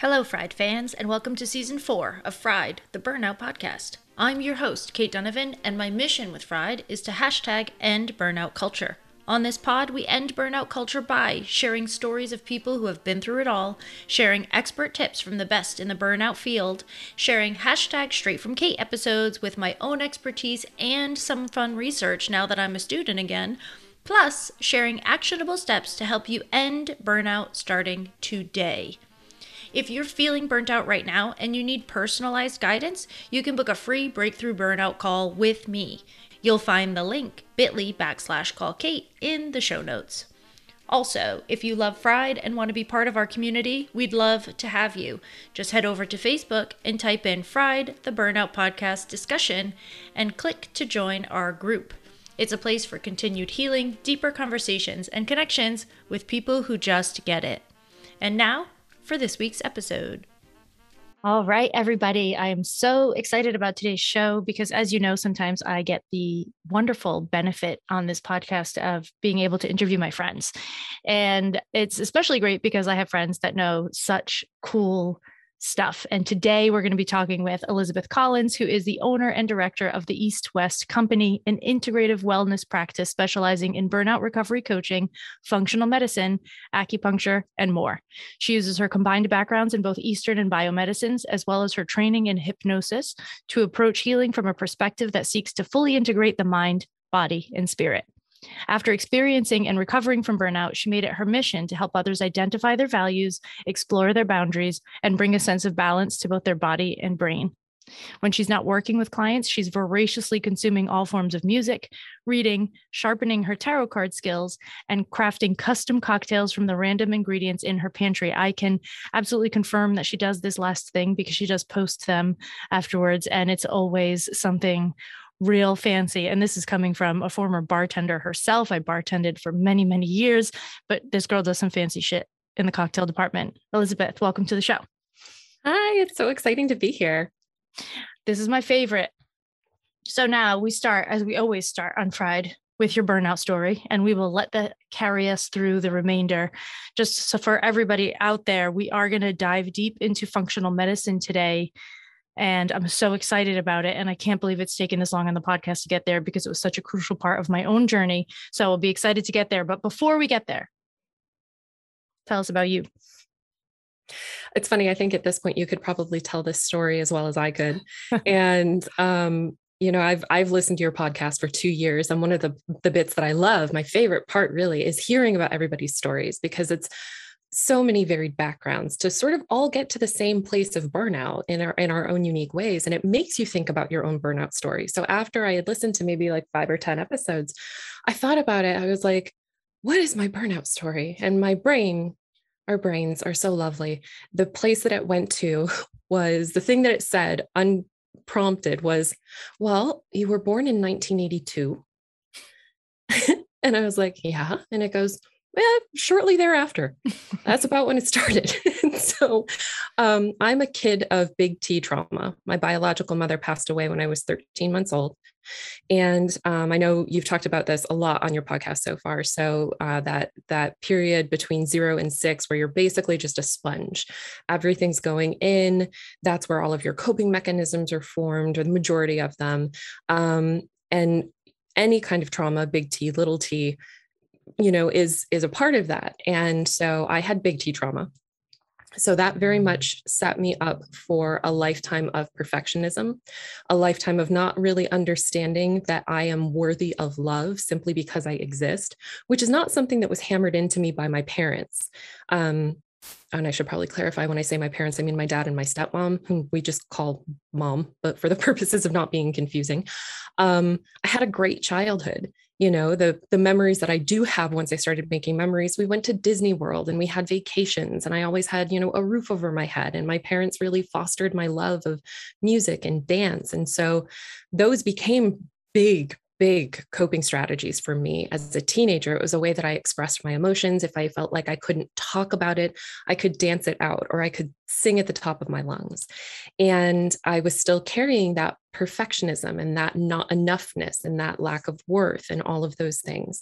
Hello, Fried fans, and welcome to season four of Fried, the Burnout Podcast. I'm your host, Kate Donovan, and my mission with Fried is to hashtag end burnout culture. On this pod, we end burnout culture by sharing stories of people who have been through it all, sharing expert tips from the best in the burnout field, sharing hashtag straight from Kate episodes with my own expertise and some fun research now that I'm a student again, plus sharing actionable steps to help you end burnout starting today. If you're feeling burnt out right now and you need personalized guidance, you can book a free breakthrough burnout call with me. You'll find the link bit.ly backslash call Kate in the show notes. Also, if you love Fried and want to be part of our community, we'd love to have you. Just head over to Facebook and type in Fried, the Burnout Podcast discussion, and click to join our group. It's a place for continued healing, deeper conversations, and connections with people who just get it. And now, for this week's episode. All right, everybody. I am so excited about today's show because, as you know, sometimes I get the wonderful benefit on this podcast of being able to interview my friends. And it's especially great because I have friends that know such cool stuff. And today we're going to be talking with Elizabeth Collins, who is the owner and director of the East West Company, an integrative wellness practice specializing in burnout recovery coaching, functional medicine, acupuncture, and more. She uses her combined backgrounds in both Eastern and biomedicines, as well as her training in hypnosis, to approach healing from a perspective that seeks to fully integrate the mind, body, and spirit. After experiencing and recovering from burnout, she made it her mission to help others identify their values, explore their boundaries, and bring a sense of balance to both their body and brain. When she's not working with clients, she's voraciously consuming all forms of music, reading, sharpening her tarot card skills, and crafting custom cocktails from the random ingredients in her pantry. I can absolutely confirm that she does this last thing because she does post them afterwards, and it's always something real fancy. And this is coming from a former bartender herself. I bartended for many, many years, but this girl does some fancy shit in the cocktail department. Elizabeth, welcome to the show. Hi, it's so exciting to be here. This is my favorite. So now we start, as we always start on Fried, with your burnout story, and we will let that carry us through the remainder. Just so for everybody out there, we are going to dive deep into functional medicine today and I'm so excited about it. And I can't believe it's taken this long on the podcast to get there because it was such a crucial part of my own journey. So I'll be excited to get there. But before we get there, tell us about you. It's funny. I think at this point you could probably tell this story as well as I could. and um, you know, I've I've listened to your podcast for two years, and one of the the bits that I love, my favorite part, really, is hearing about everybody's stories because it's so many varied backgrounds to sort of all get to the same place of burnout in our in our own unique ways and it makes you think about your own burnout story. So after i had listened to maybe like 5 or 10 episodes i thought about it. I was like what is my burnout story? And my brain our brains are so lovely. The place that it went to was the thing that it said unprompted was well you were born in 1982 and i was like yeah. And it goes shortly thereafter. That's about when it started. so um, I'm a kid of big T trauma. My biological mother passed away when I was 13 months old. And um, I know you've talked about this a lot on your podcast so far. So uh, that that period between zero and six, where you're basically just a sponge, everything's going in. That's where all of your coping mechanisms are formed, or the majority of them. Um, and any kind of trauma, big T, little t, you know is is a part of that and so i had big t trauma so that very much set me up for a lifetime of perfectionism, a lifetime of not really understanding that I am worthy of love simply because I exist, which is not something that was hammered into me by my parents. Um, and I should probably clarify when I say my parents, I mean my dad and my stepmom, whom we just call mom, but for the purposes of not being confusing. Um, I had a great childhood you know the the memories that i do have once i started making memories we went to disney world and we had vacations and i always had you know a roof over my head and my parents really fostered my love of music and dance. And so those became big big coping strategies for me as a teenager. It was a way that I expressed my emotions. If I felt like I couldn't talk about it, I could dance it out or I could sing at the top of my lungs. And I was still carrying that perfectionism and that not enoughness and that lack of worth and all of those things.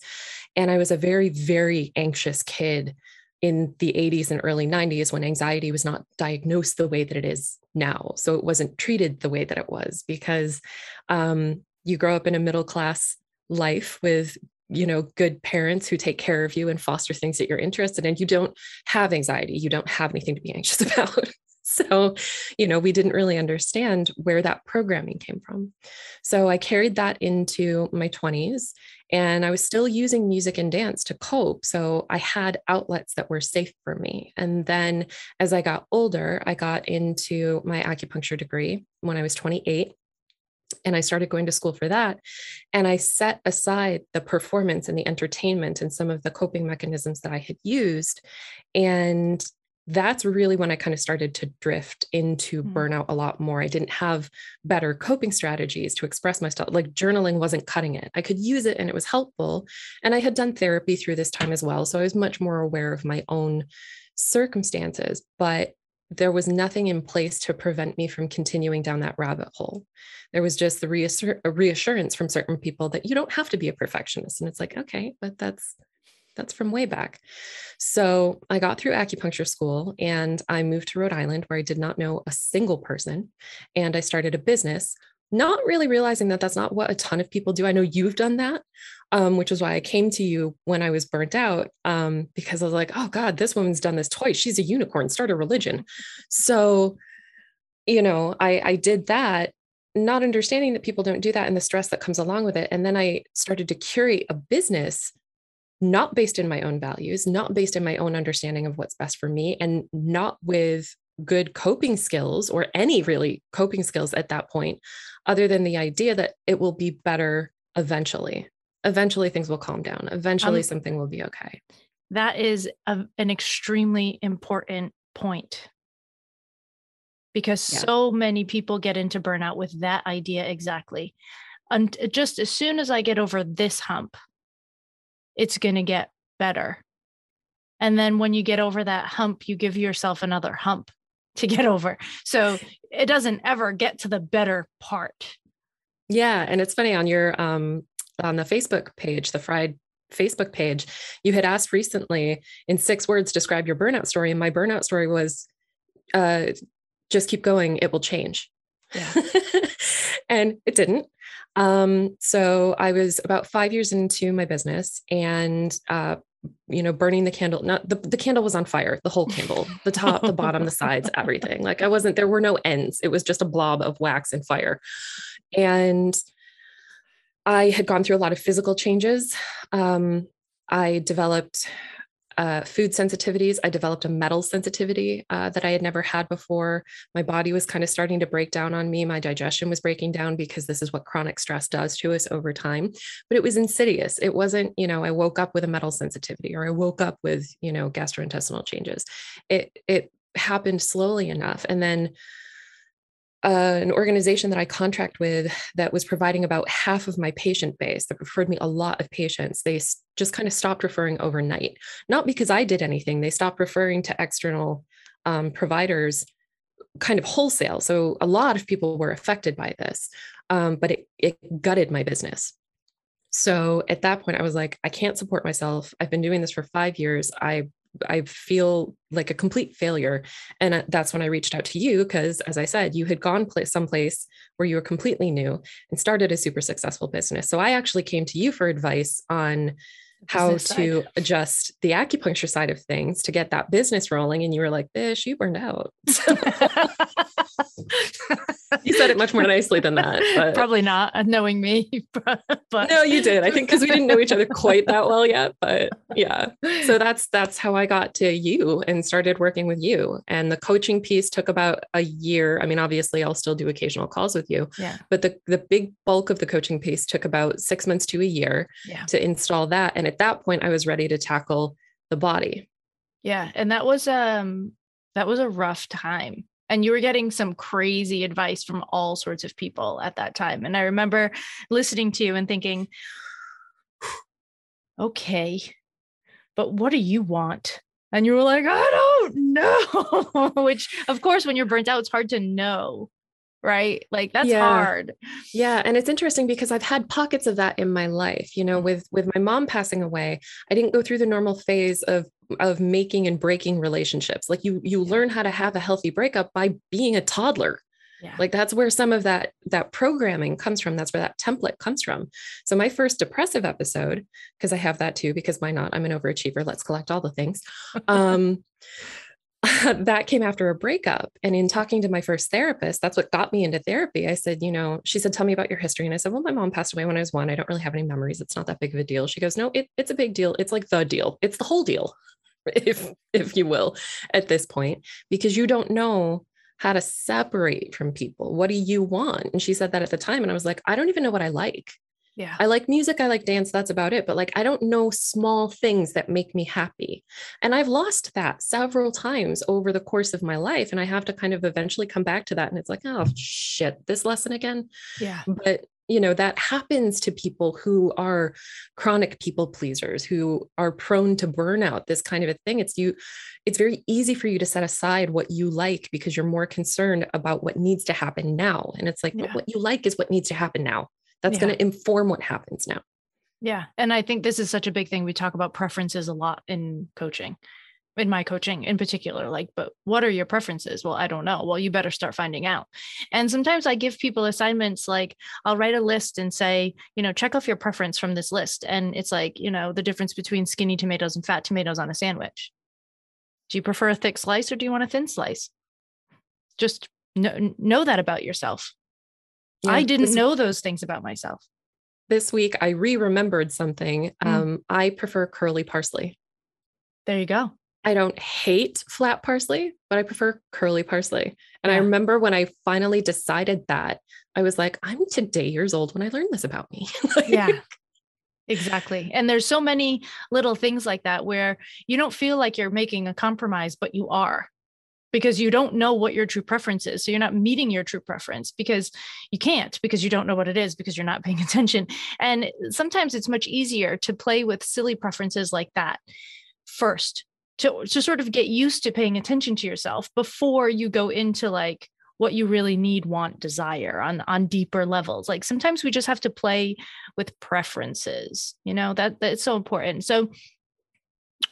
And I was a very, very anxious kid in the 80s and early 90s when anxiety was not diagnosed the way that it is now. So it wasn't treated the way that it was because um, you grow up in a middle class life with you know good parents who take care of you and foster things that you're interested in you don't have anxiety you don't have anything to be anxious about so you know we didn't really understand where that programming came from so i carried that into my 20s and I was still using music and dance to cope. So I had outlets that were safe for me. And then as I got older, I got into my acupuncture degree when I was 28 and I started going to school for that. And I set aside the performance and the entertainment and some of the coping mechanisms that I had used. And that's really when I kind of started to drift into mm. burnout a lot more. I didn't have better coping strategies to express myself. Like journaling wasn't cutting it. I could use it and it was helpful. And I had done therapy through this time as well. So I was much more aware of my own circumstances, but there was nothing in place to prevent me from continuing down that rabbit hole. There was just the reassur- reassurance from certain people that you don't have to be a perfectionist. And it's like, okay, but that's that's from way back. So I got through acupuncture school and I moved to Rhode Island where I did not know a single person. And I started a business, not really realizing that that's not what a ton of people do. I know you've done that, um, which is why I came to you when I was burnt out um, because I was like, oh God, this woman's done this twice. She's a unicorn, start a religion. So, you know, I, I did that not understanding that people don't do that and the stress that comes along with it. And then I started to curate a business not based in my own values, not based in my own understanding of what's best for me, and not with good coping skills or any really coping skills at that point, other than the idea that it will be better eventually. Eventually, things will calm down. Eventually, um, something will be okay. That is a, an extremely important point because yeah. so many people get into burnout with that idea exactly. And just as soon as I get over this hump, it's going to get better. And then when you get over that hump, you give yourself another hump to get over. So it doesn't ever get to the better part. Yeah. And it's funny on your, um, on the Facebook page, the Fried Facebook page, you had asked recently in six words, describe your burnout story. And my burnout story was, uh, just keep going. It will change. Yeah. and it didn't. Um, so I was about five years into my business and, uh, you know, burning the candle, not the, the candle was on fire, the whole candle, the top, the bottom, the sides, everything. Like I wasn't, there were no ends. It was just a blob of wax and fire. And I had gone through a lot of physical changes. Um, I developed uh, food sensitivities. I developed a metal sensitivity uh, that I had never had before. My body was kind of starting to break down on me. My digestion was breaking down because this is what chronic stress does to us over time. But it was insidious. It wasn't, you know, I woke up with a metal sensitivity or I woke up with, you know, gastrointestinal changes. It it happened slowly enough, and then uh, an organization that I contract with that was providing about half of my patient base that referred me a lot of patients. They just kind of stopped referring overnight, not because I did anything. They stopped referring to external um, providers kind of wholesale. So a lot of people were affected by this, um, but it, it gutted my business. So at that point, I was like, I can't support myself. I've been doing this for five years. I I feel like a complete failure. And uh, that's when I reached out to you because, as I said, you had gone place, someplace where you were completely new and started a super successful business. So I actually came to you for advice on how to adjust the acupuncture side of things to get that business rolling. And you were like, Bish, you burned out. you said it much more nicely than that. But... Probably not uh, knowing me, but, but... no, you did. I think because we didn't know each other quite that well yet. But yeah. So that's that's how I got to you and started working with you. And the coaching piece took about a year. I mean, obviously I'll still do occasional calls with you. Yeah. But the the big bulk of the coaching piece took about six months to a year yeah. to install that. And at that point, I was ready to tackle the body. Yeah. And that was um that was a rough time and you were getting some crazy advice from all sorts of people at that time. And i remember listening to you and thinking okay but what do you want? And you were like i don't know which of course when you're burnt out it's hard to know right? Like that's yeah. hard. Yeah, and it's interesting because I've had pockets of that in my life. You know, with with my mom passing away, I didn't go through the normal phase of of making and breaking relationships. Like you you learn how to have a healthy breakup by being a toddler. Yeah. Like that's where some of that that programming comes from. That's where that template comes from. So my first depressive episode, because I have that too, because why not? I'm an overachiever. Let's collect all the things. Um, that came after a breakup. And in talking to my first therapist, that's what got me into therapy. I said, you know, she said, tell me about your history. And I said, well, my mom passed away when I was one. I don't really have any memories. It's not that big of a deal. She goes, no, it, it's a big deal. It's like the deal. It's the whole deal, if if you will, at this point, because you don't know how to separate from people. What do you want? And she said that at the time. And I was like, I don't even know what I like. Yeah. I like music, I like dance, that's about it. But like, I don't know small things that make me happy. And I've lost that several times over the course of my life. And I have to kind of eventually come back to that. And it's like, oh, shit, this lesson again. Yeah. But you know that happens to people who are chronic people pleasers who are prone to burnout this kind of a thing it's you it's very easy for you to set aside what you like because you're more concerned about what needs to happen now and it's like yeah. what you like is what needs to happen now that's yeah. going to inform what happens now. Yeah. And I think this is such a big thing. We talk about preferences a lot in coaching, in my coaching in particular. Like, but what are your preferences? Well, I don't know. Well, you better start finding out. And sometimes I give people assignments like I'll write a list and say, you know, check off your preference from this list. And it's like, you know, the difference between skinny tomatoes and fat tomatoes on a sandwich. Do you prefer a thick slice or do you want a thin slice? Just know, know that about yourself. Yeah, I didn't know those things about myself. This week, I re remembered something. Mm. Um, I prefer curly parsley. There you go. I don't hate flat parsley, but I prefer curly parsley. And yeah. I remember when I finally decided that, I was like, I'm today years old when I learned this about me. like, yeah. Exactly. And there's so many little things like that where you don't feel like you're making a compromise, but you are because you don't know what your true preference is. So you're not meeting your true preference because you can't, because you don't know what it is, because you're not paying attention. And sometimes it's much easier to play with silly preferences like that first to, to sort of get used to paying attention to yourself before you go into like what you really need, want, desire on, on deeper levels. Like sometimes we just have to play with preferences, you know, that that's so important. So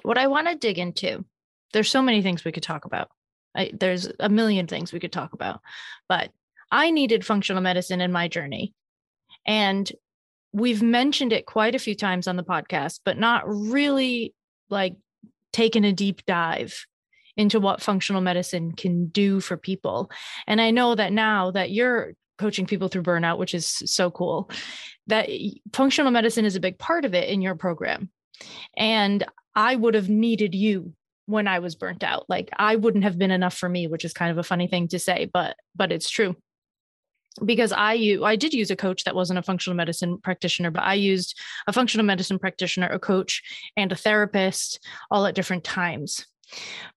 what I want to dig into, there's so many things we could talk about I, there's a million things we could talk about, but I needed functional medicine in my journey. And we've mentioned it quite a few times on the podcast, but not really like taken a deep dive into what functional medicine can do for people. And I know that now that you're coaching people through burnout, which is so cool, that functional medicine is a big part of it in your program. And I would have needed you when I was burnt out. Like I wouldn't have been enough for me, which is kind of a funny thing to say, but but it's true. Because I I did use a coach that wasn't a functional medicine practitioner, but I used a functional medicine practitioner, a coach, and a therapist all at different times.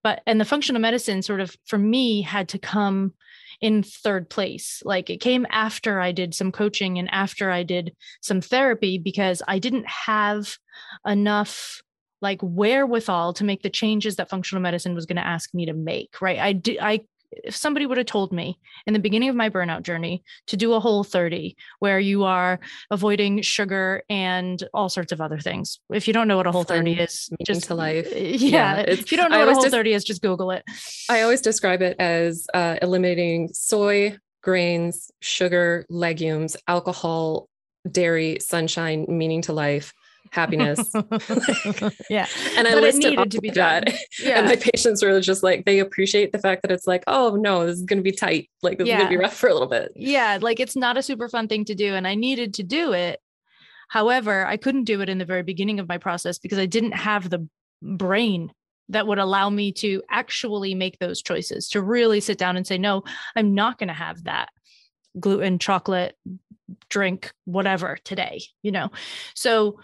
But and the functional medicine sort of for me had to come in third place. Like it came after I did some coaching and after I did some therapy because I didn't have enough like wherewithal to make the changes that functional medicine was going to ask me to make right? I did i if somebody would have told me in the beginning of my burnout journey to do a whole 30 where you are avoiding sugar and all sorts of other things. If you don't know what a whole 30 is just to life. Yeah, yeah if you don't know I what a whole 30 is just google it. I always describe it as uh, eliminating soy grains sugar legumes alcohol dairy sunshine meaning to life happiness. yeah. And I but listed it needed to be that. Yeah. And my patients were just like, they appreciate the fact that it's like, oh no, this is going to be tight. Like this yeah. is going to be rough for a little bit. Yeah. Like it's not a super fun thing to do. And I needed to do it. However, I couldn't do it in the very beginning of my process because I didn't have the brain that would allow me to actually make those choices, to really sit down and say, no, I'm not going to have that gluten, chocolate, drink, whatever today, you know? So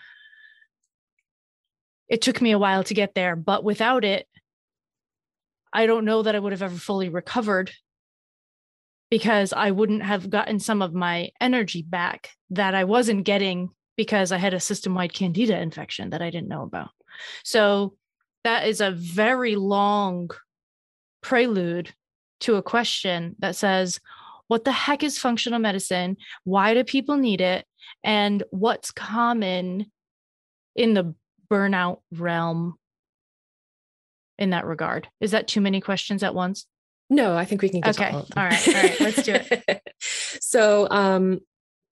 it took me a while to get there, but without it, I don't know that I would have ever fully recovered because I wouldn't have gotten some of my energy back that I wasn't getting because I had a system wide candida infection that I didn't know about. So that is a very long prelude to a question that says, what the heck is functional medicine? Why do people need it? And what's common in the burnout realm in that regard? Is that too many questions at once? No, I think we can get okay. all, all right. All right. Let's do it. so, um,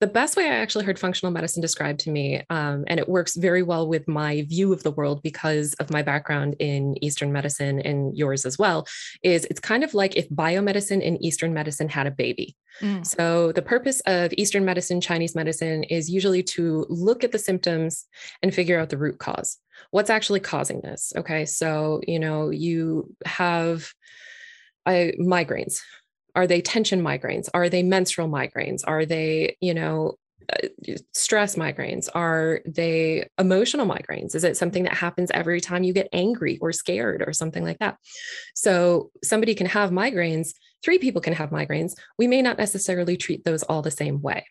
the best way I actually heard functional medicine described to me, um, and it works very well with my view of the world because of my background in Eastern medicine and yours as well, is it's kind of like if biomedicine and Eastern medicine had a baby. Mm. So, the purpose of Eastern medicine, Chinese medicine is usually to look at the symptoms and figure out the root cause. What's actually causing this? Okay. So, you know, you have uh, migraines are they tension migraines? Are they menstrual migraines? Are they you know uh, stress migraines? Are they emotional migraines? Is it something that happens every time you get angry or scared or something like that? So somebody can have migraines three people can have migraines. We may not necessarily treat those all the same way.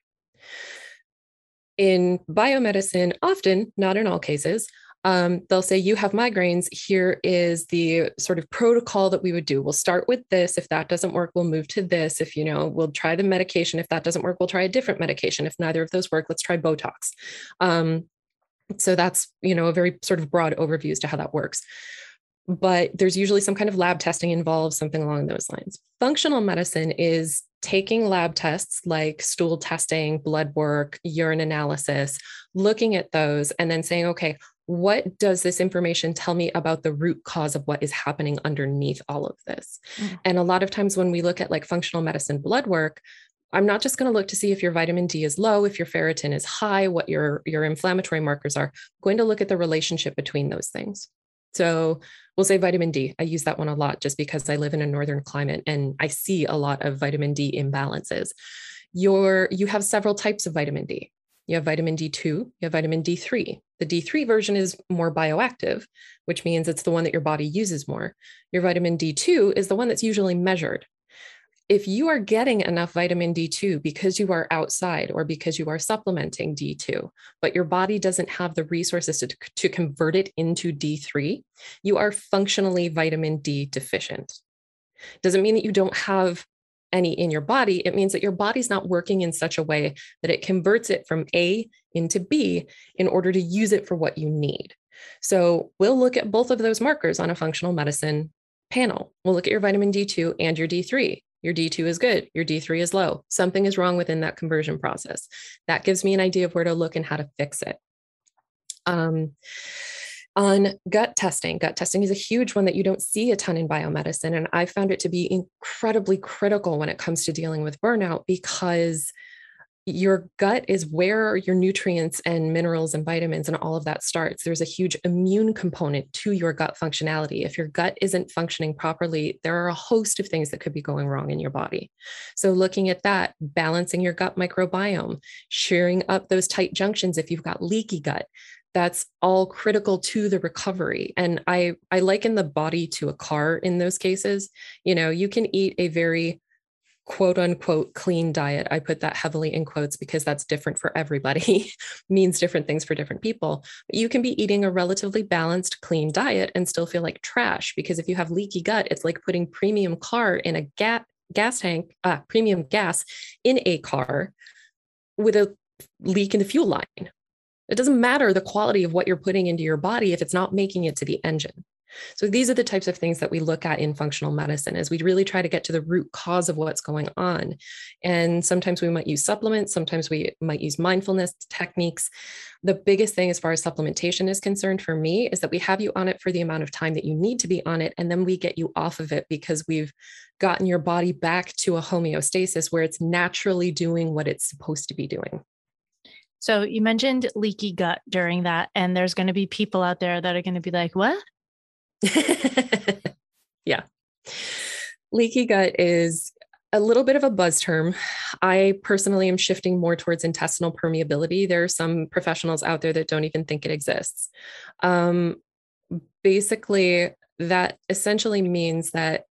In biomedicine often not in all cases um, they'll say, You have migraines. Here is the sort of protocol that we would do. We'll start with this. If that doesn't work, we'll move to this. If, you know, we'll try the medication. If that doesn't work, we'll try a different medication. If neither of those work, let's try Botox. Um, so that's, you know, a very sort of broad overview as to how that works. But there's usually some kind of lab testing involved, something along those lines. Functional medicine is taking lab tests like stool testing, blood work, urine analysis, looking at those, and then saying, okay, what does this information tell me about the root cause of what is happening underneath all of this? Mm. And a lot of times when we look at like functional medicine blood work, I'm not just going to look to see if your vitamin D is low, if your ferritin is high, what your your inflammatory markers are. I'm going to look at the relationship between those things. So we'll say vitamin D. I use that one a lot just because I live in a northern climate and I see a lot of vitamin D imbalances. Your you have several types of vitamin D. You have vitamin D2, you have vitamin D3. The D3 version is more bioactive, which means it's the one that your body uses more. Your vitamin D2 is the one that's usually measured. If you are getting enough vitamin D2 because you are outside or because you are supplementing D2, but your body doesn't have the resources to, to convert it into D3, you are functionally vitamin D deficient. Doesn't mean that you don't have any in your body, it means that your body's not working in such a way that it converts it from A into B in order to use it for what you need. So we'll look at both of those markers on a functional medicine panel. We'll look at your vitamin D2 and your D3. Your D2 is good, your D3 is low. Something is wrong within that conversion process. That gives me an idea of where to look and how to fix it. Um, on gut testing. Gut testing is a huge one that you don't see a ton in biomedicine. And I found it to be incredibly critical when it comes to dealing with burnout because your gut is where your nutrients and minerals and vitamins and all of that starts. There's a huge immune component to your gut functionality. If your gut isn't functioning properly, there are a host of things that could be going wrong in your body. So, looking at that, balancing your gut microbiome, shearing up those tight junctions if you've got leaky gut, that's all critical to the recovery and i i liken the body to a car in those cases. You know you can eat a very quote unquote clean diet. I put that heavily in quotes because that's different for everybody means different things for different people. You can be eating a relatively balanced clean diet and still feel like trash because if you have leaky gut it's like putting premium car in a gas gas tank uh, premium gas in a car with a leak in the fuel line it doesn't matter the quality of what you're putting into your body if it's not making it to the engine. So these are the types of things that we look at in functional medicine as we really try to get to the root cause of what's going on. And sometimes we might use supplements, sometimes we might use mindfulness techniques. The biggest thing as far as supplementation is concerned for me is that we have you on it for the amount of time that you need to be on it and then we get you off of it because we've gotten your body back to a homeostasis where it's naturally doing what it's supposed to be doing. So you mentioned leaky gut during that, and there's going to be people out there that are going to be like, what? yeah. Leaky gut is a little bit of a buzz term. I personally am shifting more towards intestinal permeability. There are some professionals out there that don't even think it exists. Um, basically, that essentially means that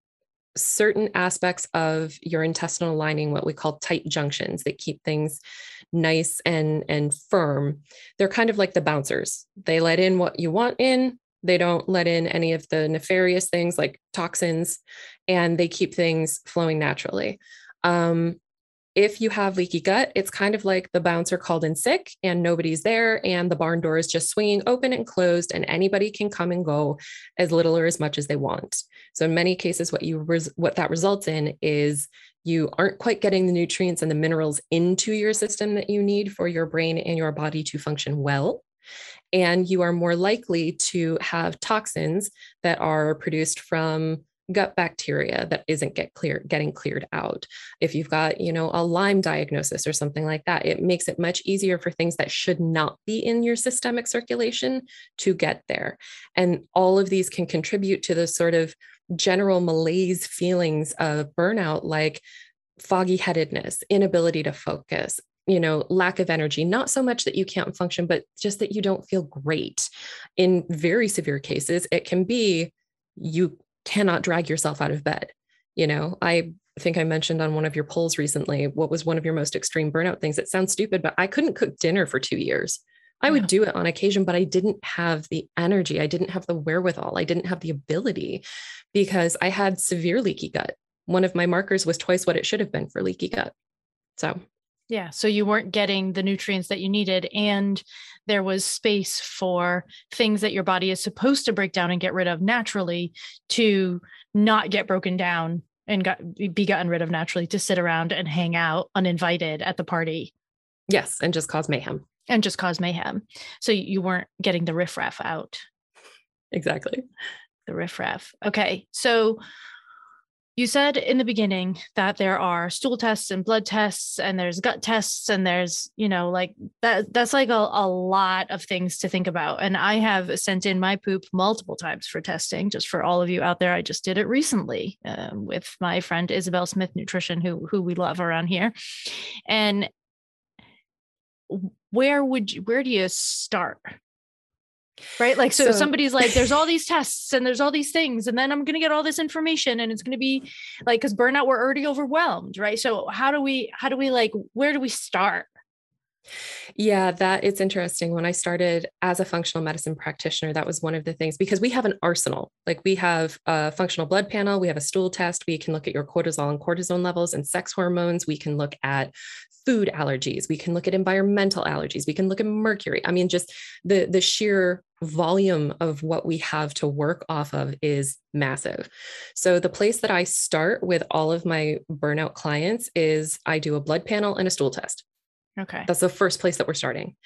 certain aspects of your intestinal lining, what we call tight junctions that keep things nice and and firm, they're kind of like the bouncers. They let in what you want in, they don't let in any of the nefarious things like toxins, and they keep things flowing naturally. Um, if you have leaky gut, it's kind of like the bouncer called in sick and nobody's there, and the barn door is just swinging open and closed, and anybody can come and go as little or as much as they want. So in many cases, what you res- what that results in is you aren't quite getting the nutrients and the minerals into your system that you need for your brain and your body to function well. And you are more likely to have toxins that are produced from gut bacteria that isn't get clear getting cleared out. If you've got you know a lyme diagnosis or something like that it makes it much easier for things that should not be in your systemic circulation to get there. And all of these can contribute to the sort of general malaise feelings of burnout like foggy headedness inability to focus you know lack of energy not so much that you can't function but just that you don't feel great. In very severe cases it can be you cannot drag yourself out of bed. You know, I think I mentioned on one of your polls recently what was one of your most extreme burnout things. It sounds stupid, but I couldn't cook dinner for two years. I would do it on occasion, but I didn't have the energy. I didn't have the wherewithal. I didn't have the ability because I had severe leaky gut. One of my markers was twice what it should have been for leaky gut. So yeah. So you weren't getting the nutrients that you needed. And there was space for things that your body is supposed to break down and get rid of naturally to not get broken down and got, be gotten rid of naturally to sit around and hang out uninvited at the party. Yes. And just cause mayhem. And just cause mayhem. So you weren't getting the riffraff out. Exactly. The riffraff. Okay. So you said in the beginning that there are stool tests and blood tests and there's gut tests and there's you know like that that's like a, a lot of things to think about. And i have sent in my poop multiple times for testing just for all of you out there. I just did it recently um, with my friend isabel smith nutrition who who we love around here. And where would you where do you start right? Like so, so, somebody's like there's all these tests and there's all these things and then i'm going to get all this information and it's going to be like because burnout we're already overwhelmed right? So how do we how do we like where do we start yeah, that it's interesting. When I started as a functional medicine practitioner, that was one of the things because we have an arsenal. Like we have a functional blood panel, we have a stool test, we can look at your cortisol and cortisone levels and sex hormones, we can look at food allergies, we can look at environmental allergies, we can look at mercury. I mean, just the the sheer volume of what we have to work off of is massive. So the place that I start with all of my burnout clients is I do a blood panel and a stool test. Okay. That's the first place that we're starting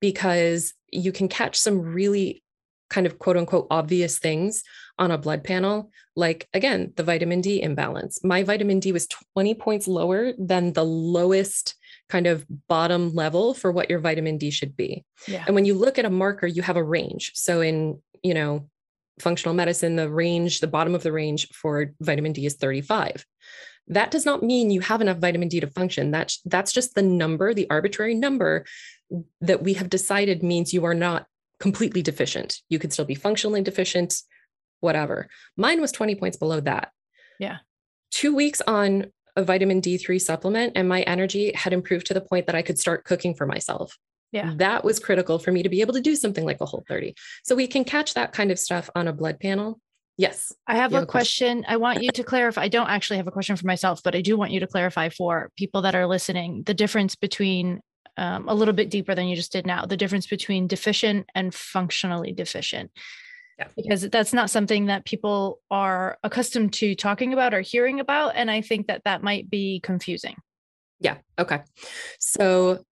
because you can catch some really kind of quote unquote obvious things on a blood panel. Like, again, the vitamin D imbalance. My vitamin D was 20 points lower than the lowest kind of bottom level for what your vitamin D should be. Yeah. And when you look at a marker, you have a range. So, in, you know, functional medicine, the range, the bottom of the range for vitamin D is 35 that does not mean you have enough vitamin D to function. That's that's just the number, the arbitrary number that we have decided means you are not completely deficient. You could still be functionally deficient, whatever. Mine was 20 points below that. Yeah. 2 weeks on a vitamin D3 supplement and my energy had improved to the point that I could start cooking for myself. Yeah. That was critical for me to be able to do something like a whole 30. So we can catch that kind of stuff on a blood panel Yes. I have, a, question. question. I want you to clarify. I don't actually have a question for myself, but I do want you to clarify for people that are listening the difference between um, a little bit deeper than you just did now, the difference between deficient and functionally deficient. Yeah. Because that's not something that people are accustomed to talking about or hearing about. And I think that that might be confusing. Yeah. Okay. So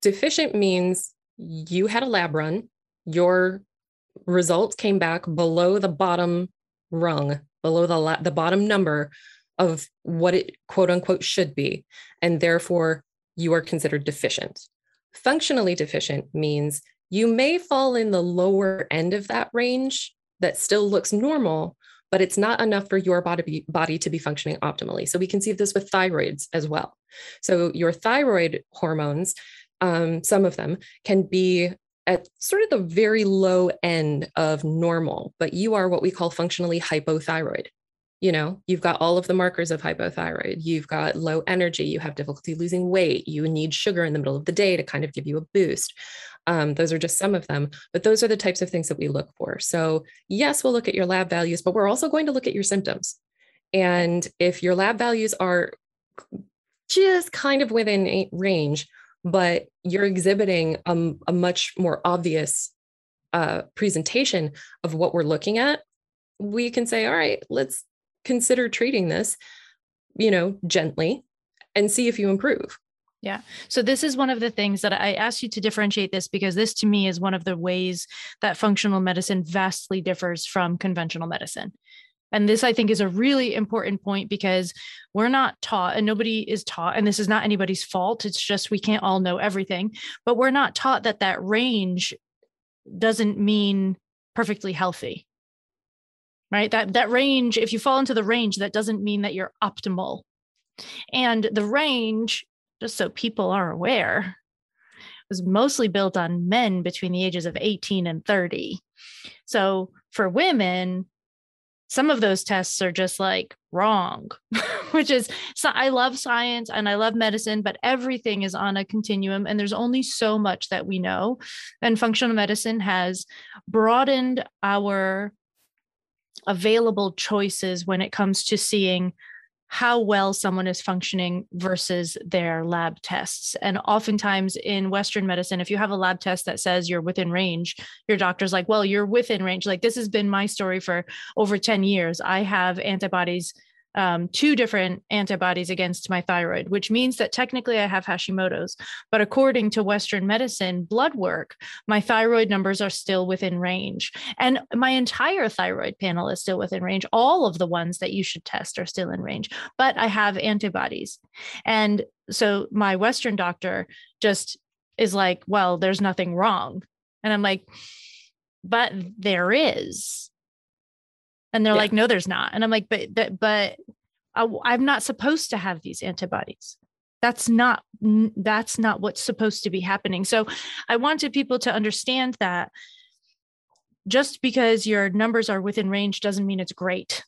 deficient means you had a lab run, your results came back below the bottom rung below the la- the bottom number of what it quote unquote should be and therefore you are considered deficient. Functionally deficient means you may fall in the lower end of that range that still looks normal but it's not enough for your body, body to be functioning optimally. So we can see this with thyroids as well. So your thyroid hormones um, some of them can be at sort of the very low end of normal, but you are what we call functionally hypothyroid. You know, you've got all of the markers of hypothyroid. You've got low energy. You have difficulty losing weight. You need sugar in the middle of the day to kind of give you a boost. Um, those are just some of them, but those are the types of things that we look for. So, yes, we'll look at your lab values, but we're also going to look at your symptoms. And if your lab values are just kind of within range, but you're exhibiting a, a much more obvious uh, presentation of what we're looking at, we can say, all right, let's consider treating this, you know, gently and see if you improve. Yeah. So this is one of the things that I asked you to differentiate this because this to me is one of the ways that functional medicine vastly differs from conventional medicine. And this, I think, is a really important point because we're not taught, and nobody is taught, and this is not anybody's fault. It's just we can't all know everything, but we're not taught that that range doesn't mean perfectly healthy. Right? That that range, if you fall into the range, that doesn't mean that you're optimal. And the range, just so people are aware, was mostly built on men between the ages of 18 and 30. So for women, some of those tests are just like wrong, which is so I love science and I love medicine, but everything is on a continuum and there's only so much that we know. And functional medicine has broadened our available choices when it comes to seeing how well someone is functioning versus their lab tests. And oftentimes in Western medicine, if you have a lab test that says you're within range, your doctor's like, well, you're within range. Like this has been my story for over 10 years. I have antibodies um, two different antibodies against my thyroid, which means that technically I have Hashimoto's. But according to Western medicine blood work, my thyroid numbers are still within range. And my entire thyroid panel is still within range. All of the ones that you should test are still in range, but I have antibodies. And so my Western doctor just is like, well, there's nothing wrong. And I'm like, but there is and they're yeah. like no there's not. And i'm like but but, but I, i'm not supposed to have these antibodies. That's not that's not what's supposed to be happening. So i wanted people to understand that just because your numbers are within range doesn't mean it's great.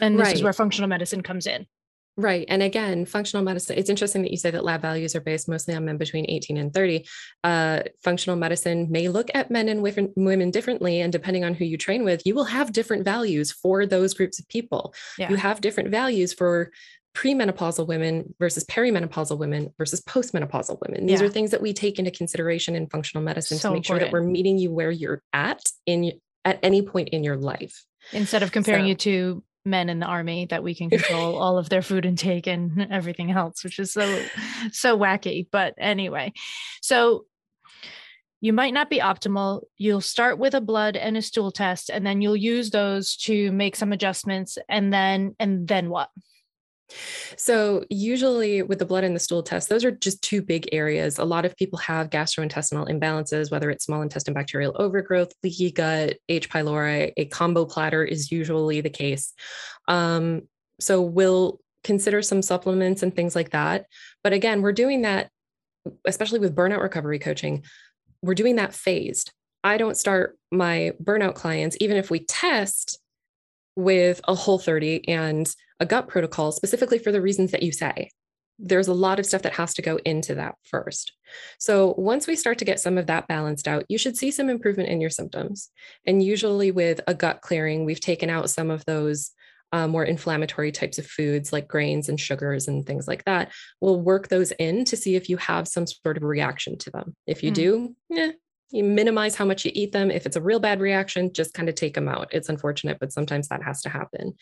And this right. is where functional medicine comes in Right. And again, functional medicine, it's interesting that you say that lab values are based mostly on men between 18 and 30. Uh, functional medicine may look at men and women differently. And depending on who you train with, you will have different values for those groups of people. Yeah. You have different values for premenopausal women versus perimenopausal women versus postmenopausal women. These yeah. are things that we take into consideration in functional medicine so to make important. sure that we're meeting you where you're at in at any point in your life. Instead of comparing so, you to men in the army that we can control all of their food intake and everything else which is so so wacky. But anyway so you might not be optimal. You'll start with a blood and a stool test and then you'll use those to make some adjustments and then and then what so, usually with the blood and the stool test, those are just two big areas. A lot of people have gastrointestinal imbalances, whether it's small intestine bacterial overgrowth, leaky gut, H. pylori. A combo platter is usually the case. Um, so, we'll consider some supplements and things like that. But again, we're doing that, especially with burnout recovery coaching, we're doing that phased. I don't start my burnout clients, even if we test with a whole 30 and a gut protocol specifically for the reasons that you say. There's a lot of stuff that has to go into that first. So, once we start to get some of that balanced out, you should see some improvement in your symptoms. And usually, with a gut clearing, we've taken out some of those uh, more inflammatory types of foods like grains and sugars and things like that. We'll work those in to see if you have some sort of reaction to them. If you mm. do, yeah, you minimize how much you eat them. If it's a real bad reaction, just kind of take them out. It's unfortunate, but sometimes that has to happen.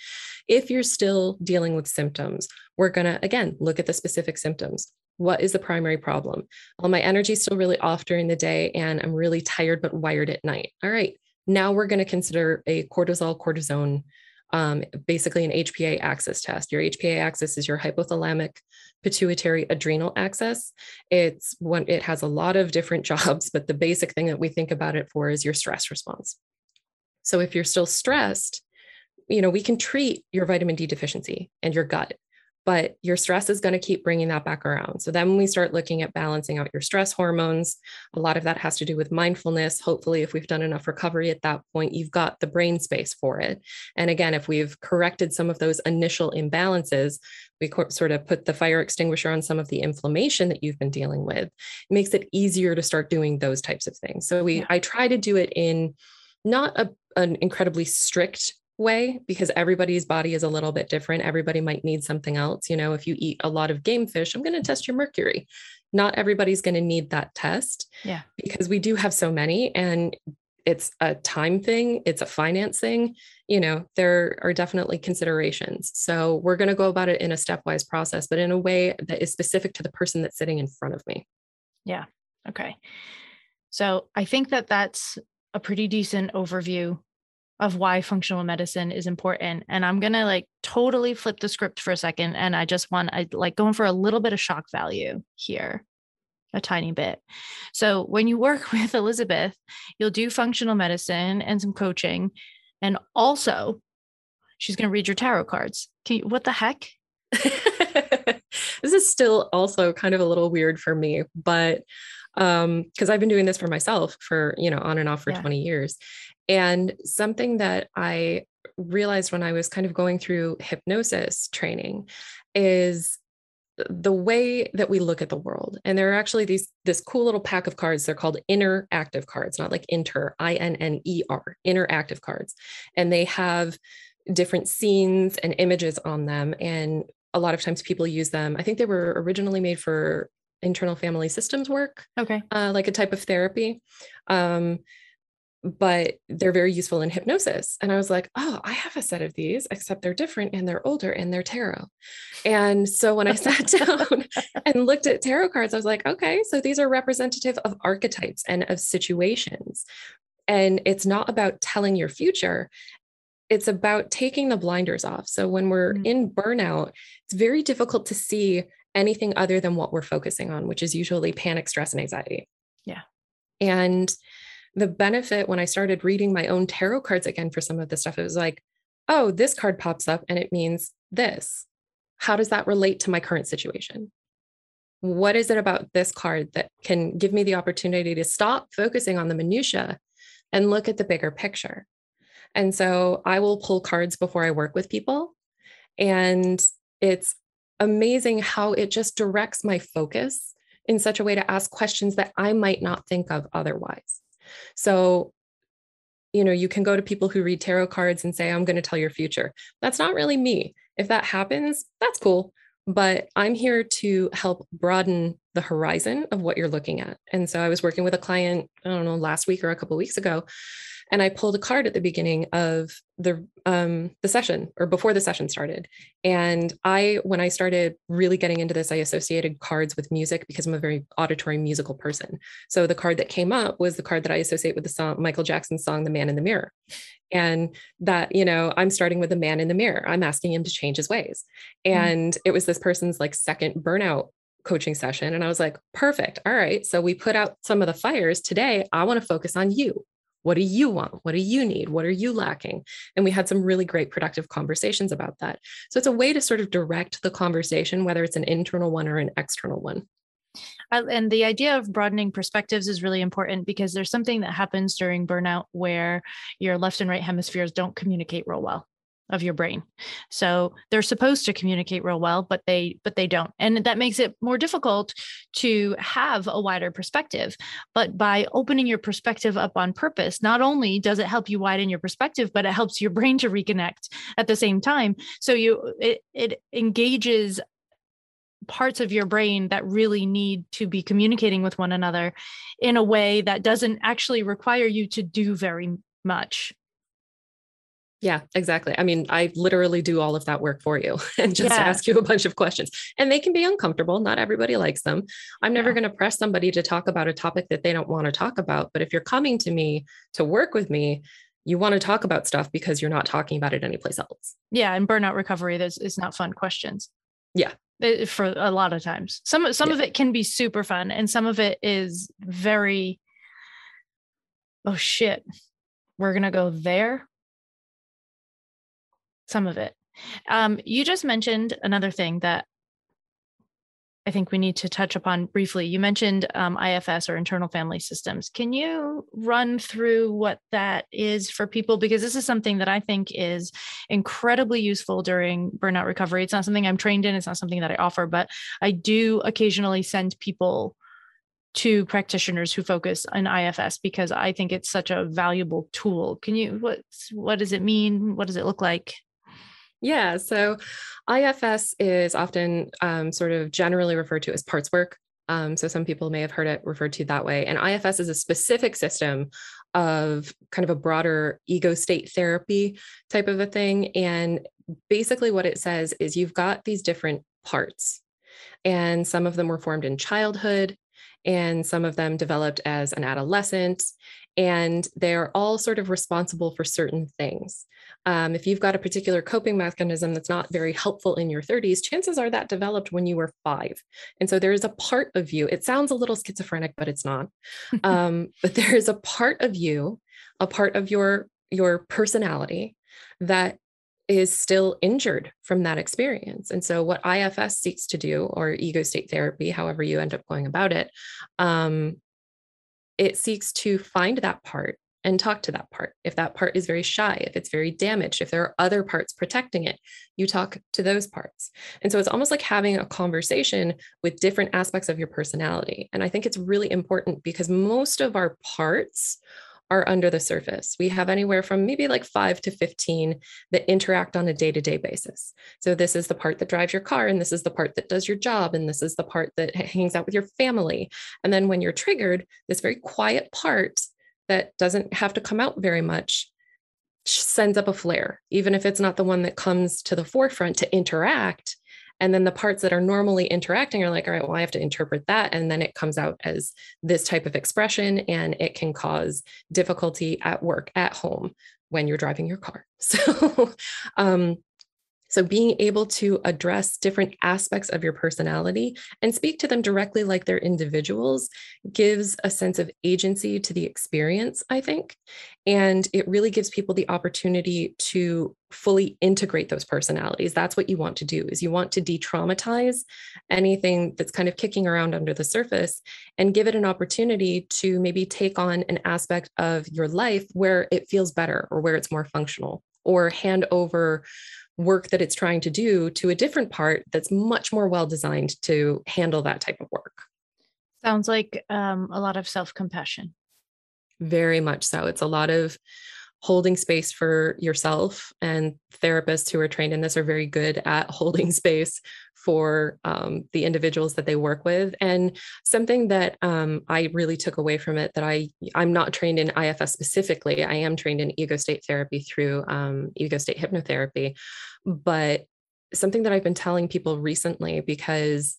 If you're still dealing with symptoms, we're going to, again, look at the specific symptoms. What is the primary problem? Well, my energy is still really off during the day and I'm really tired but wired at night. All right. Now we're going to consider a cortisol cortisone um, basically an HPA axis test. Your HPA axis is your hypothalamic pituitary adrenal axis. It's one, it has a lot of different jobs, but the basic thing that we think about it for is your stress response. So if you're still stressed, you know, we can treat your vitamin D deficiency and your gut but your stress is going to keep bringing that back around. So then we start looking at balancing out your stress hormones, a lot of that has to do with mindfulness. Hopefully, if we've done enough recovery at that point, you've got the brain space for it. And again, if we've corrected some of those initial imbalances, we sort of put the fire extinguisher on some of the inflammation that you've been dealing with. It makes it easier to start doing those types of things. So we. I try to do it in not a, an incredibly strict way because everybody's body is a little bit different. Everybody might need something else. You know, if you eat a lot of game fish, I'm going to test your mercury. Not everybody's going to need that test. Yeah. Because we do have so many and it's a time thing, it's a finance thing. You know, there are definitely considerations. So we're going to go about it in a stepwise process, but in a way that is specific to the person that's sitting in front of me. Yeah. Okay. So I think that that's a pretty decent overview of why functional medicine is important. And I'm going to like totally flip the script for a second. And I just want, I like going for a little bit of shock value here, a tiny bit. So when you work with Elizabeth, you'll do functional medicine and some coaching. And also, she's going to read your tarot cards. Can you, what the heck? this is still also kind of a little weird for me, but um because I've been doing this for myself for, you know, on and off for yeah. 20 years. And something that I realized when I was kind of going through hypnosis training is the way that we look at the world. And there are actually these this cool little pack of cards. They're called interactive cards, not like inter, I N N E R, interactive cards. And they have different scenes and images on them. And a lot of times people use them. I think they were originally made for internal family systems work. Okay. Uh, like a type of therapy. Um, but they're very useful in hypnosis. And I was like, oh, I have a set of these, except they're different and they're older and they're tarot. And so when I sat down and looked at tarot cards, I was like, okay, so these are representative of archetypes and of situations. And it's not about telling your future, it's about taking the blinders off. So when we're mm-hmm. in burnout, it's very difficult to see anything other than what we're focusing on, which is usually panic, stress, and anxiety. Yeah. And the benefit when I started reading my own tarot cards again for some of the stuff, it was like, oh, this card pops up and it means this. How does that relate to my current situation? What is it about this card that can give me the opportunity to stop focusing on the minutia and look at the bigger picture? And so I will pull cards before I work with people. And it's amazing how it just directs my focus in such a way to ask questions that I might not think of otherwise. So, you know, you can go to people who read tarot cards and say, I'm going to tell your future. That's not really me. If that happens, that's cool. But I'm here to help broaden the horizon of what you're looking at. And so I was working with a client, I don't know, last week or a couple weeks ago, and I pulled a card at the beginning of the um, the session or before the session started. And I, when I started really getting into this, I associated cards with music because I'm a very auditory musical person. So the card that came up was the card that I associate with the song Michael Jackson's song "The Man in the Mirror," and that you know I'm starting with the man in the mirror. I'm asking him to change his ways, mm. and mm-hmm. it was this person's like second burnout coaching session and I was like, perfect. All right. So we put out some of the fires today. I want to focus on you. What do you want? What do you need? What are you lacking? And we had some really great productive conversations about that. So it's a way to sort of direct the conversation, whether it's an internal one or an external one. And the idea of broadening perspectives is really important because there's something that happens during burnout where your left and right hemispheres don't communicate real well of your brain. So they're supposed to communicate real well, but they but they don't. And that makes it more difficult to have a wider perspective. But by opening your perspective up on purpose, not only does it help you widen your perspective, but it helps your brain to reconnect at the same time. So you it it engages parts of your brain that really need to be communicating with one another in a way that doesn't actually require you to do very much yeah, exactly. I mean, I literally do all of that work for you and just yeah. ask you a bunch of questions. And they can be uncomfortable. Not everybody likes them. I'm never yeah. going to press somebody to talk about a topic that they don't want to talk about. But if you're coming to me to work with me, you want to talk about stuff because you're not talking about it anyplace else. Yeah. And burnout recovery, there's is not fun questions. Yeah. It, for a lot of times. Some some yeah. of it can be super fun and some of it is very oh shit. We're going to go there some of it. Um, you just mentioned another thing that I think we need to touch upon briefly. You mentioned um, IFS or internal family systems. Can you run through what that is for people? Because this is something that I think is incredibly useful during burnout recovery. It's not something I'm trained in, it's not something that I offer, but I do occasionally send people to practitioners who focus on IFS because I think it's such a valuable tool. Can you what what does it mean? What does it look like? Yeah, so IFS is often um, sort of generally referred to as parts work. Um, so some people may have heard it referred to that way. And IFS is a specific system of kind of a broader ego state therapy type of a thing. And basically, what it says is you've got these different parts, and some of them were formed in childhood, and some of them developed as an adolescent and they're all sort of responsible for certain things. Um, if you've got a particular coping mechanism that's not very helpful in your 30s, chances are that developed when you were five. And so there is a part of you, it sounds a little schizophrenic, but it's not. um, but there is a part of you, a part of your your personality that is still injured from that experience. And so, what IFS seeks to do, or ego state therapy, however you end up going about it, um, it seeks to find that part and talk to that part. If that part is very shy, if it's very damaged, if there are other parts protecting it, you talk to those parts. And so it's almost like having a conversation with different aspects of your personality. And I think it's really important because most of our parts are under the surface. We have anywhere from maybe like five to 15 that interact on a day to day basis. So, this is the part that drives your car, and this is the part that does your job, and this is the part that hangs out with your family. And then when you're triggered, this very quiet part that doesn't have to come out very much sends up a flare, even if it's not the one that comes to the forefront to interact and then the parts that are normally interacting are like, all right, well, I have to interpret that. And then it comes out as this type of expression and it can cause difficulty at work, at home, when you're driving your car. So, um, so, being able to address different aspects of your personality and speak to them directly like they're individuals gives a sense of agency to the experience, I think. And it really gives people the opportunity to fully integrate those personalities. That's what you want to do is you want to de-traumatize anything that's kind of kicking around under the surface and give it an opportunity to maybe take on an aspect of your life where it feels better or where it's more functional or hand over work that it's trying to do to a different part that's much more well designed to handle that type of work. Sounds like um, a lot of self compassion. Very much so. It's a lot of holding space for yourself and therapists who are trained in this are very good at holding space for um, the individuals that they work with. And something that um, i really took away from it that i i'm not trained in ifs specifically. I am trained in ego state therapy through um, ego state hypnotherapy. But something that i've been telling people recently because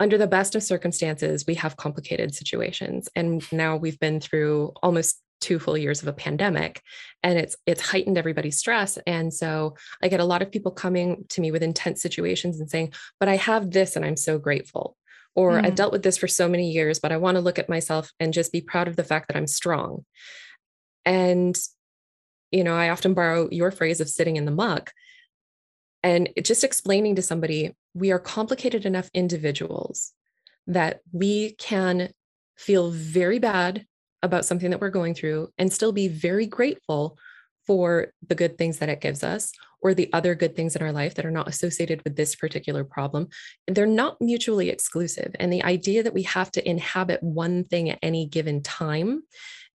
under the best of circumstances, we have complicated situations. And now we've been through almost two full years of a pandemic and it's it's heightened everybody's stress and so i get a lot of people coming to me with intense situations and saying but i have this and i'm so grateful or mm. i've dealt with this for so many years but i want to look at myself and just be proud of the fact that i'm strong and you know i often borrow your phrase of sitting in the muck and just explaining to somebody we are complicated enough individuals that we can feel very bad about something that we're going through and still be very grateful for the good things that it gives us or the other good things in our life that are not associated with this particular problem. They're not mutually exclusive. And the idea that we have to inhabit one thing at any given time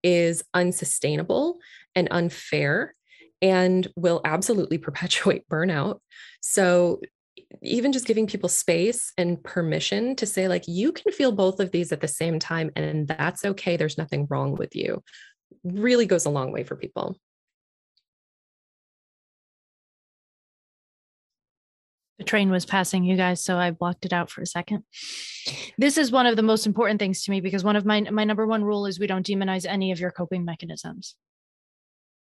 is unsustainable and unfair and will absolutely perpetuate burnout. So even just giving people space and permission to say like you can feel both of these at the same time and that's okay. There's nothing wrong with you. Really goes a long way for people. The train was passing you guys so i blocked it out for a second. This is one of the most important things to me because one of my my number one rule is we don't demonize any of your coping mechanisms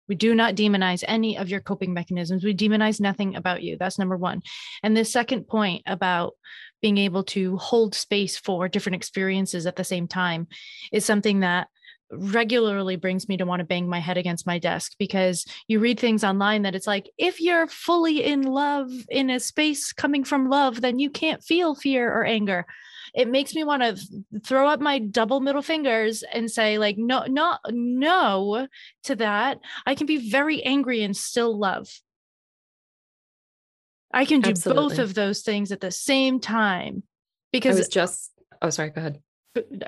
we do not demonize any of your coping mechanisms. We demonize nothing about you. That's number one. And the second point about being able to hold space for different experiences at the same time is something that regularly brings me to want to bang my head against my desk because you read things online that it's like if you're fully in love in a space coming from love then you can't feel fear or anger it makes me want to throw up my double middle fingers and say like no not no to that i can be very angry and still love i can do Absolutely. both of those things at the same time because I was just oh sorry go ahead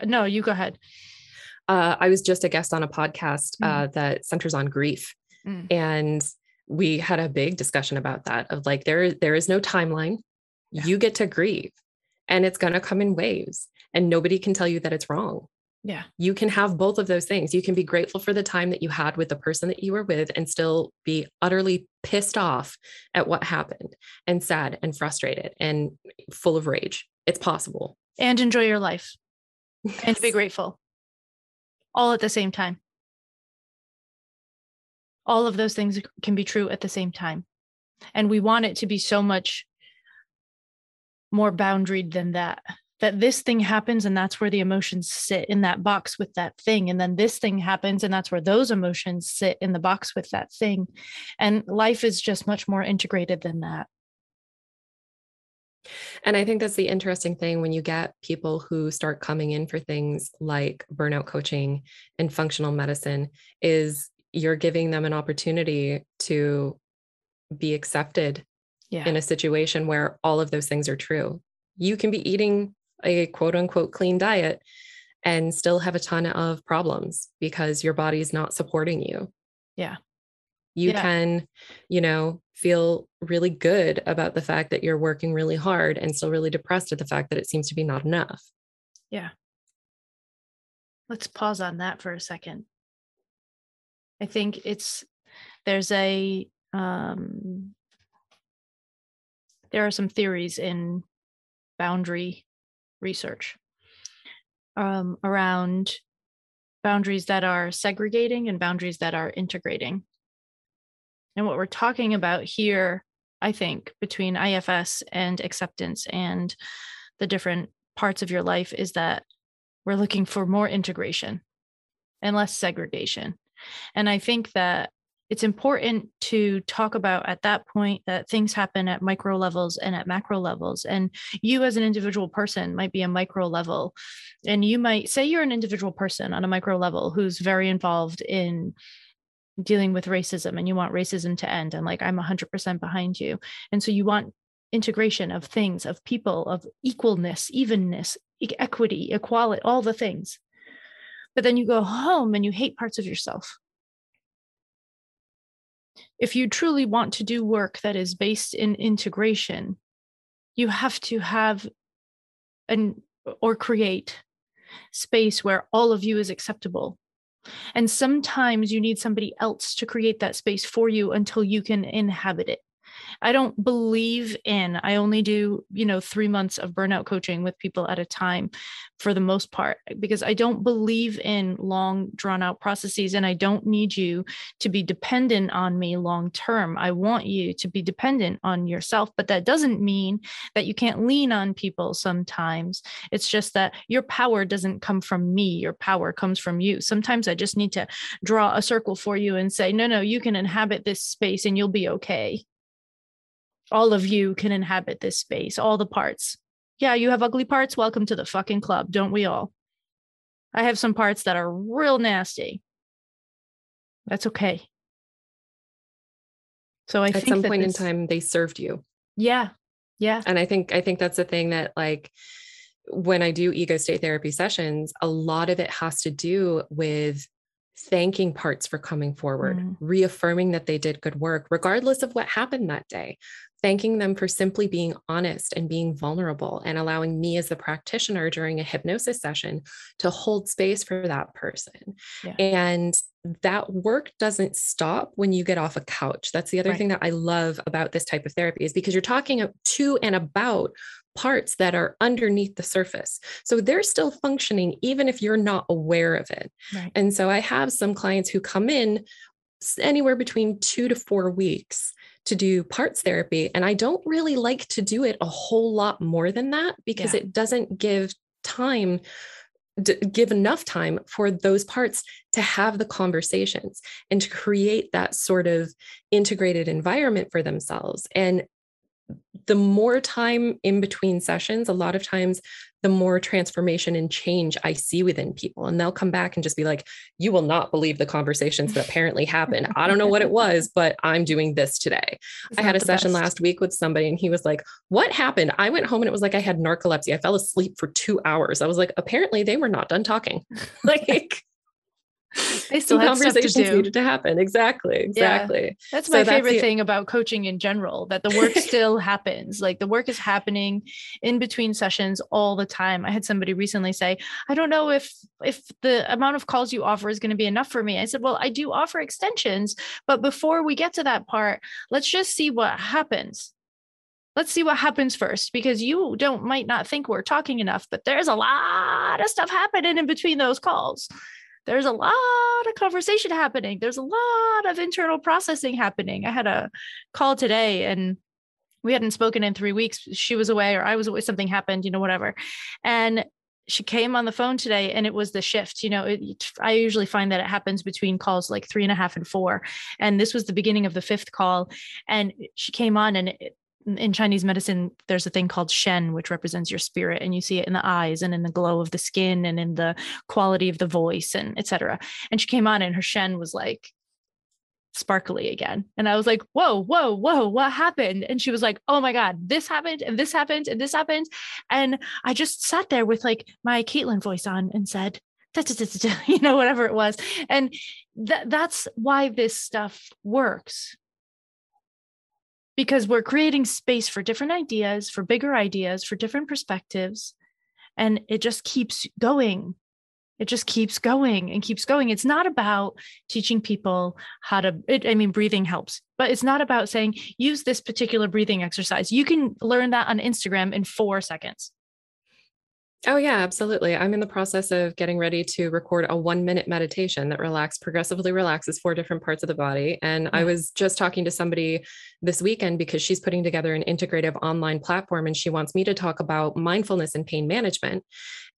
no, you go ahead. Uh, I was just a guest on a podcast mm. uh, that centers on grief, mm. and we had a big discussion about that. Of like, there there is no timeline. Yeah. You get to grieve, and it's going to come in waves, and nobody can tell you that it's wrong. Yeah. You can have both of those things. You can be grateful for the time that you had with the person that you were with and still be utterly pissed off at what happened and sad and frustrated and full of rage. It's possible. And enjoy your life yes. and be grateful all at the same time. All of those things can be true at the same time. And we want it to be so much more boundaried than that that this thing happens and that's where the emotions sit in that box with that thing. And then this thing happens and that's where those emotions sit in the box with that thing. And life is just much more integrated than that. And I think that's the interesting thing when you get people who start coming in for things like burnout coaching and functional medicine is you're giving them an opportunity to be accepted yeah. in a situation where all of those things are true. You can be eating a quote unquote clean diet and still have a ton of problems because your body is not supporting you. Yeah. You yeah. can, you know, feel really good about the fact that you're working really hard and still really depressed at the fact that it seems to be not enough. Yeah. Let's pause on that for a second. I think it's there's a um there are some theories in boundary research um, around boundaries that are segregating and boundaries that are integrating. And what we're talking about here, I think, between IFS and acceptance and the different parts of your life is that we're looking for more integration and less segregation. And I think that it's important to talk about at that point that things happen at micro levels and at macro levels. And you, as an individual person, might be a micro level. And you might say you're an individual person on a micro level who's very involved in dealing with racism and you want racism to end. And like, I'm 100% behind you. And so you want integration of things, of people, of equalness, evenness, equity, equality, all the things. But then you go home and you hate parts of yourself if you truly want to do work that is based in integration, you have to have an or create space where all of you is acceptable. And sometimes you need somebody else to create that space for you until you can inhabit it. I don't believe in, I only do, you know, three months of burnout coaching with people at a time for the most part, because I don't believe in long drawn out processes and I don't need you to be dependent on me long term. I want you to be dependent on yourself, but that doesn't mean that you can't lean on people sometimes. It's just that your power doesn't come from me, your power comes from you. Sometimes I just need to draw a circle for you and say, no, no, you can inhabit this space and you'll be okay all of you can inhabit this space, all the parts. Yeah, you have ugly parts. Welcome to the fucking club, don't we all? I have some parts that are real nasty. That's okay. So I at some point this, in time they served you. Yeah. Yeah. And I think I think that's the thing that like when I do ego state therapy sessions, a lot of it has to do with thanking parts for coming forward, mm. reaffirming that they did good work, regardless of what happened that day, thanking them for simply being honest and being vulnerable and allowing me as the practitioner during a hypnosis session to hold space for that person. Yeah. And that work doesn't stop when you get off a couch. That's the other right. thing that I love about this type of therapy is because you're talking to and about parts that are underneath the surface. So they're still functioning even if you're not aware of it. Right. And so I have some clients who come in anywhere between 2 to 4 weeks to do parts therapy. And I don't really like to do it a whole lot more than that because yeah. it doesn't give time give enough time for those parts to have the conversations and to create that sort of integrated environment for themselves and the more time in between sessions, a lot of times the more transformation and change I see within people. And they'll come back and just be like, You will not believe the conversations that apparently happened. I don't know what it was, but I'm doing this today. It's I had a session best. last week with somebody and he was like, What happened? I went home and it was like I had narcolepsy. I fell asleep for two hours. I was like, Apparently they were not done talking. like, they still have conversations to needed to happen. Exactly. Exactly. Yeah. That's my so favorite that's the, thing about coaching in general, that the work still happens. Like the work is happening in between sessions all the time. I had somebody recently say, I don't know if if the amount of calls you offer is going to be enough for me. I said, Well, I do offer extensions, but before we get to that part, let's just see what happens let's see what happens first because you don't might not think we're talking enough but there's a lot of stuff happening in between those calls there's a lot of conversation happening. There's a lot of internal processing happening. I had a call today and we hadn't spoken in three weeks. She was away or I was away, something happened, you know, whatever. And she came on the phone today and it was the shift you know it, i usually find that it happens between calls like three and a half and four and this was the beginning of the fifth call and she came on and it, in Chinese medicine, there's a thing called Shen, which represents your spirit, and you see it in the eyes and in the glow of the skin and in the quality of the voice and etc. And she came on, and her Shen was like sparkly again, and I was like, "Whoa, whoa, whoa! What happened?" And she was like, "Oh my god, this happened, and this happened, and this happened," and I just sat there with like my Caitlin voice on and said, you know, whatever it was, and that that's why this stuff works because we're creating space for different ideas, for bigger ideas, for different perspectives. And it just keeps going. It just keeps going and keeps going. It's not about teaching people how to, it, I mean, breathing helps, but it's not about saying, use this particular breathing exercise. You can learn that on Instagram in four seconds. Oh, yeah, absolutely. I'm in the process of getting ready to record a one minute meditation that relax progressively relaxes four different parts of the body. And mm-hmm. I was just talking to somebody this weekend because she's putting together an integrative online platform and she wants me to talk about mindfulness and pain management.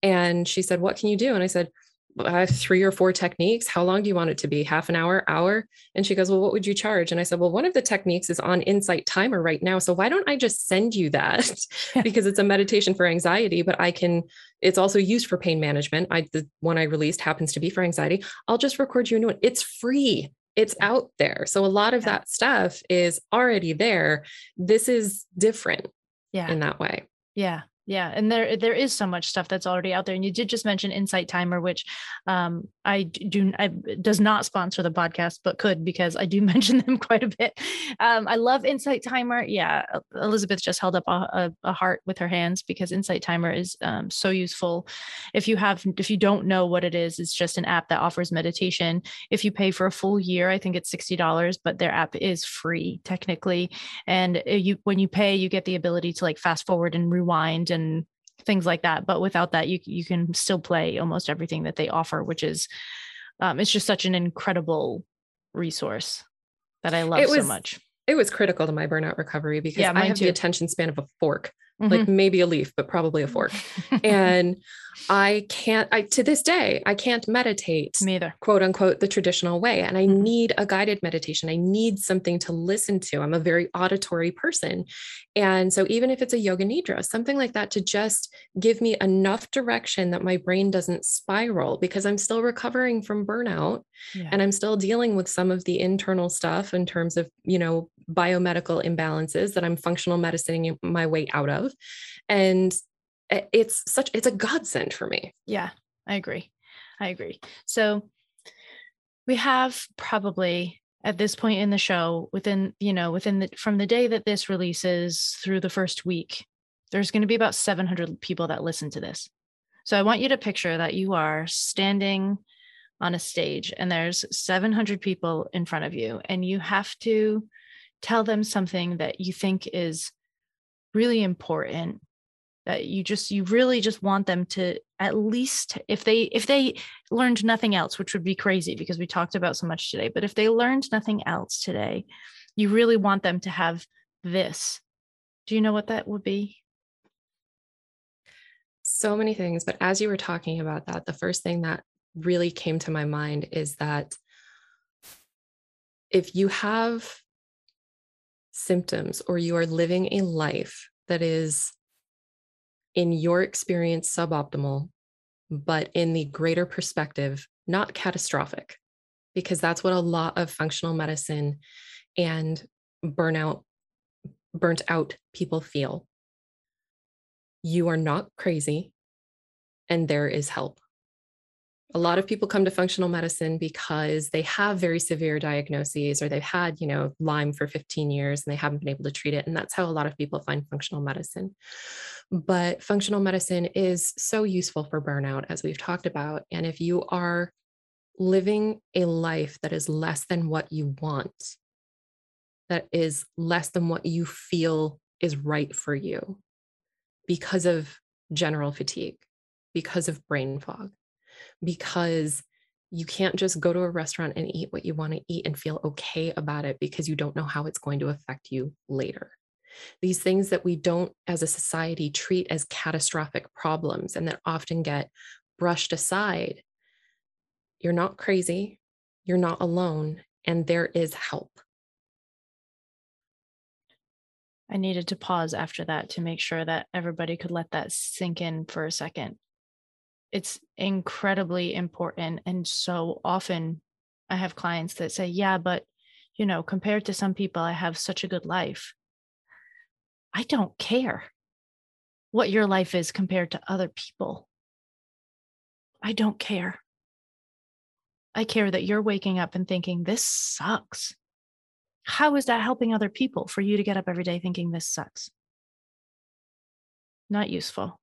And she said, What can you do? And I said, uh, three or four techniques. How long do you want it to be? Half an hour, hour? And she goes, Well, what would you charge? And I said, Well, one of the techniques is on Insight Timer right now. So why don't I just send you that? because it's a meditation for anxiety, but I can, it's also used for pain management. I, the one I released happens to be for anxiety. I'll just record you a new one. It's free. It's out there. So a lot of yeah. that stuff is already there. This is different yeah. in that way. Yeah. Yeah, and there there is so much stuff that's already out there. And you did just mention Insight Timer, which um, I do I does not sponsor the podcast, but could because I do mention them quite a bit. Um, I love Insight Timer. Yeah, Elizabeth just held up a, a, a heart with her hands because Insight Timer is um, so useful. If you have if you don't know what it is, it's just an app that offers meditation. If you pay for a full year, I think it's sixty dollars, but their app is free technically. And uh, you when you pay, you get the ability to like fast forward and rewind and things like that. But without that, you you can still play almost everything that they offer, which is um, it's just such an incredible resource that I love was, so much. It was critical to my burnout recovery because yeah, I have too. the attention span of a fork mm-hmm. like maybe a leaf, but probably a fork. and I can't, I to this day, I can't meditate, Me either. quote unquote, the traditional way. And I mm-hmm. need a guided meditation. I need something to listen to. I'm a very auditory person. And so even if it's a yoga nidra, something like that to just give me enough direction that my brain doesn't spiral because I'm still recovering from burnout yeah. and I'm still dealing with some of the internal stuff in terms of, you know, biomedical imbalances that I'm functional medicining my way out of. And it's such it's a godsend for me. Yeah, I agree. I agree. So we have probably at this point in the show within you know within the from the day that this releases through the first week there's going to be about 700 people that listen to this so i want you to picture that you are standing on a stage and there's 700 people in front of you and you have to tell them something that you think is really important that you just you really just want them to at least if they if they learned nothing else which would be crazy because we talked about so much today but if they learned nothing else today you really want them to have this. Do you know what that would be? So many things but as you were talking about that the first thing that really came to my mind is that if you have symptoms or you are living a life that is, in your experience, suboptimal, but in the greater perspective, not catastrophic, because that's what a lot of functional medicine and burnout, burnt out people feel. You are not crazy, and there is help a lot of people come to functional medicine because they have very severe diagnoses or they've had you know lyme for 15 years and they haven't been able to treat it and that's how a lot of people find functional medicine. But functional medicine is so useful for burnout as we've talked about and if you are living a life that is less than what you want that is less than what you feel is right for you because of general fatigue because of brain fog because you can't just go to a restaurant and eat what you want to eat and feel okay about it because you don't know how it's going to affect you later. These things that we don't, as a society, treat as catastrophic problems and that often get brushed aside. You're not crazy, you're not alone, and there is help. I needed to pause after that to make sure that everybody could let that sink in for a second it's incredibly important and so often i have clients that say yeah but you know compared to some people i have such a good life. I don't care what your life is compared to other people. I don't care. I care that you're waking up and thinking this sucks. How is that helping other people for you to get up every day thinking this sucks? Not useful.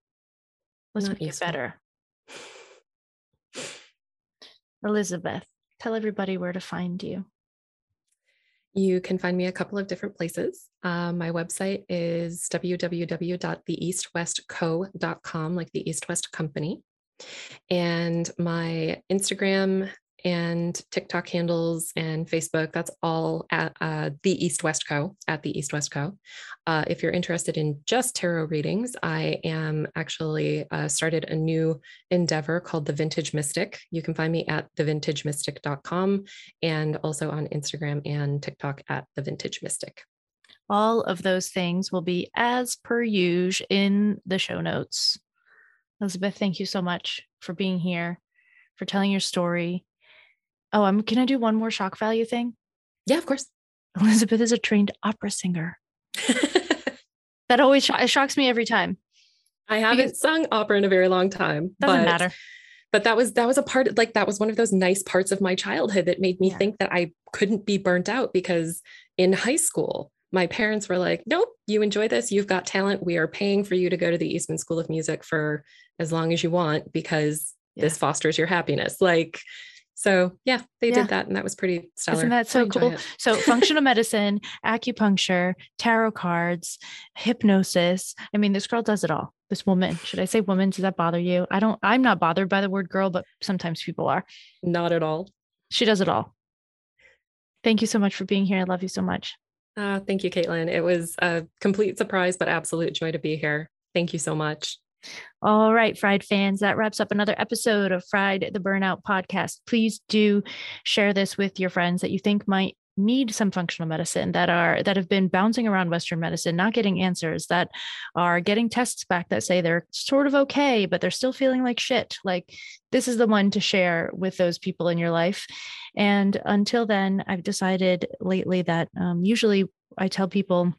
Let's Not make useful. it better Elizabeth, tell everybody where to find you. You can find me a couple of different places. Uh, my website is www.theeastwestco.com, like the East West Company. And my Instagram and TikTok handles and Facebook. That's all at uh, the East West Co. At the East West Co. Uh, if you're interested in just tarot readings, I am actually uh, started a new endeavor called the Vintage Mystic. You can find me at thevintagemystic.com and also on Instagram and TikTok at the Vintage Mystic. All of those things will be as per usual in the show notes. Elizabeth, thank you so much for being here, for telling your story, Oh, I'm can I do one more shock value thing? Yeah, of course. Elizabeth is a trained opera singer. that always sh- shocks me every time. I haven't because sung opera in a very long time. Doesn't but, matter. But that was that was a part like that was one of those nice parts of my childhood that made me yeah. think that I couldn't be burnt out because in high school my parents were like, "Nope, you enjoy this. You've got talent. We are paying for you to go to the Eastman School of Music for as long as you want because yeah. this fosters your happiness." Like so yeah, they yeah. did that, and that was pretty stellar. Isn't that so cool? It. So functional medicine, acupuncture, tarot cards, hypnosis. I mean, this girl does it all. This woman, should I say woman? Does that bother you? I don't. I'm not bothered by the word girl, but sometimes people are. Not at all. She does it all. Thank you so much for being here. I love you so much. Uh, thank you, Caitlin. It was a complete surprise, but absolute joy to be here. Thank you so much. All right, Fried fans, that wraps up another episode of Fried the Burnout podcast. Please do share this with your friends that you think might need some functional medicine that are that have been bouncing around western medicine not getting answers that are getting tests back that say they're sort of okay but they're still feeling like shit like this is the one to share with those people in your life and until then i've decided lately that um, usually i tell people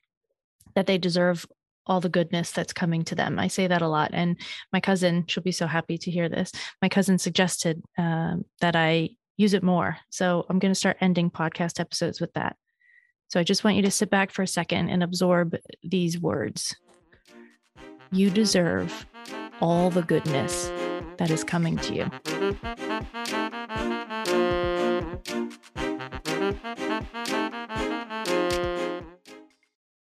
that they deserve all the goodness that's coming to them. I say that a lot. And my cousin, she'll be so happy to hear this. My cousin suggested um, that I use it more. So I'm going to start ending podcast episodes with that. So I just want you to sit back for a second and absorb these words. You deserve all the goodness that is coming to you.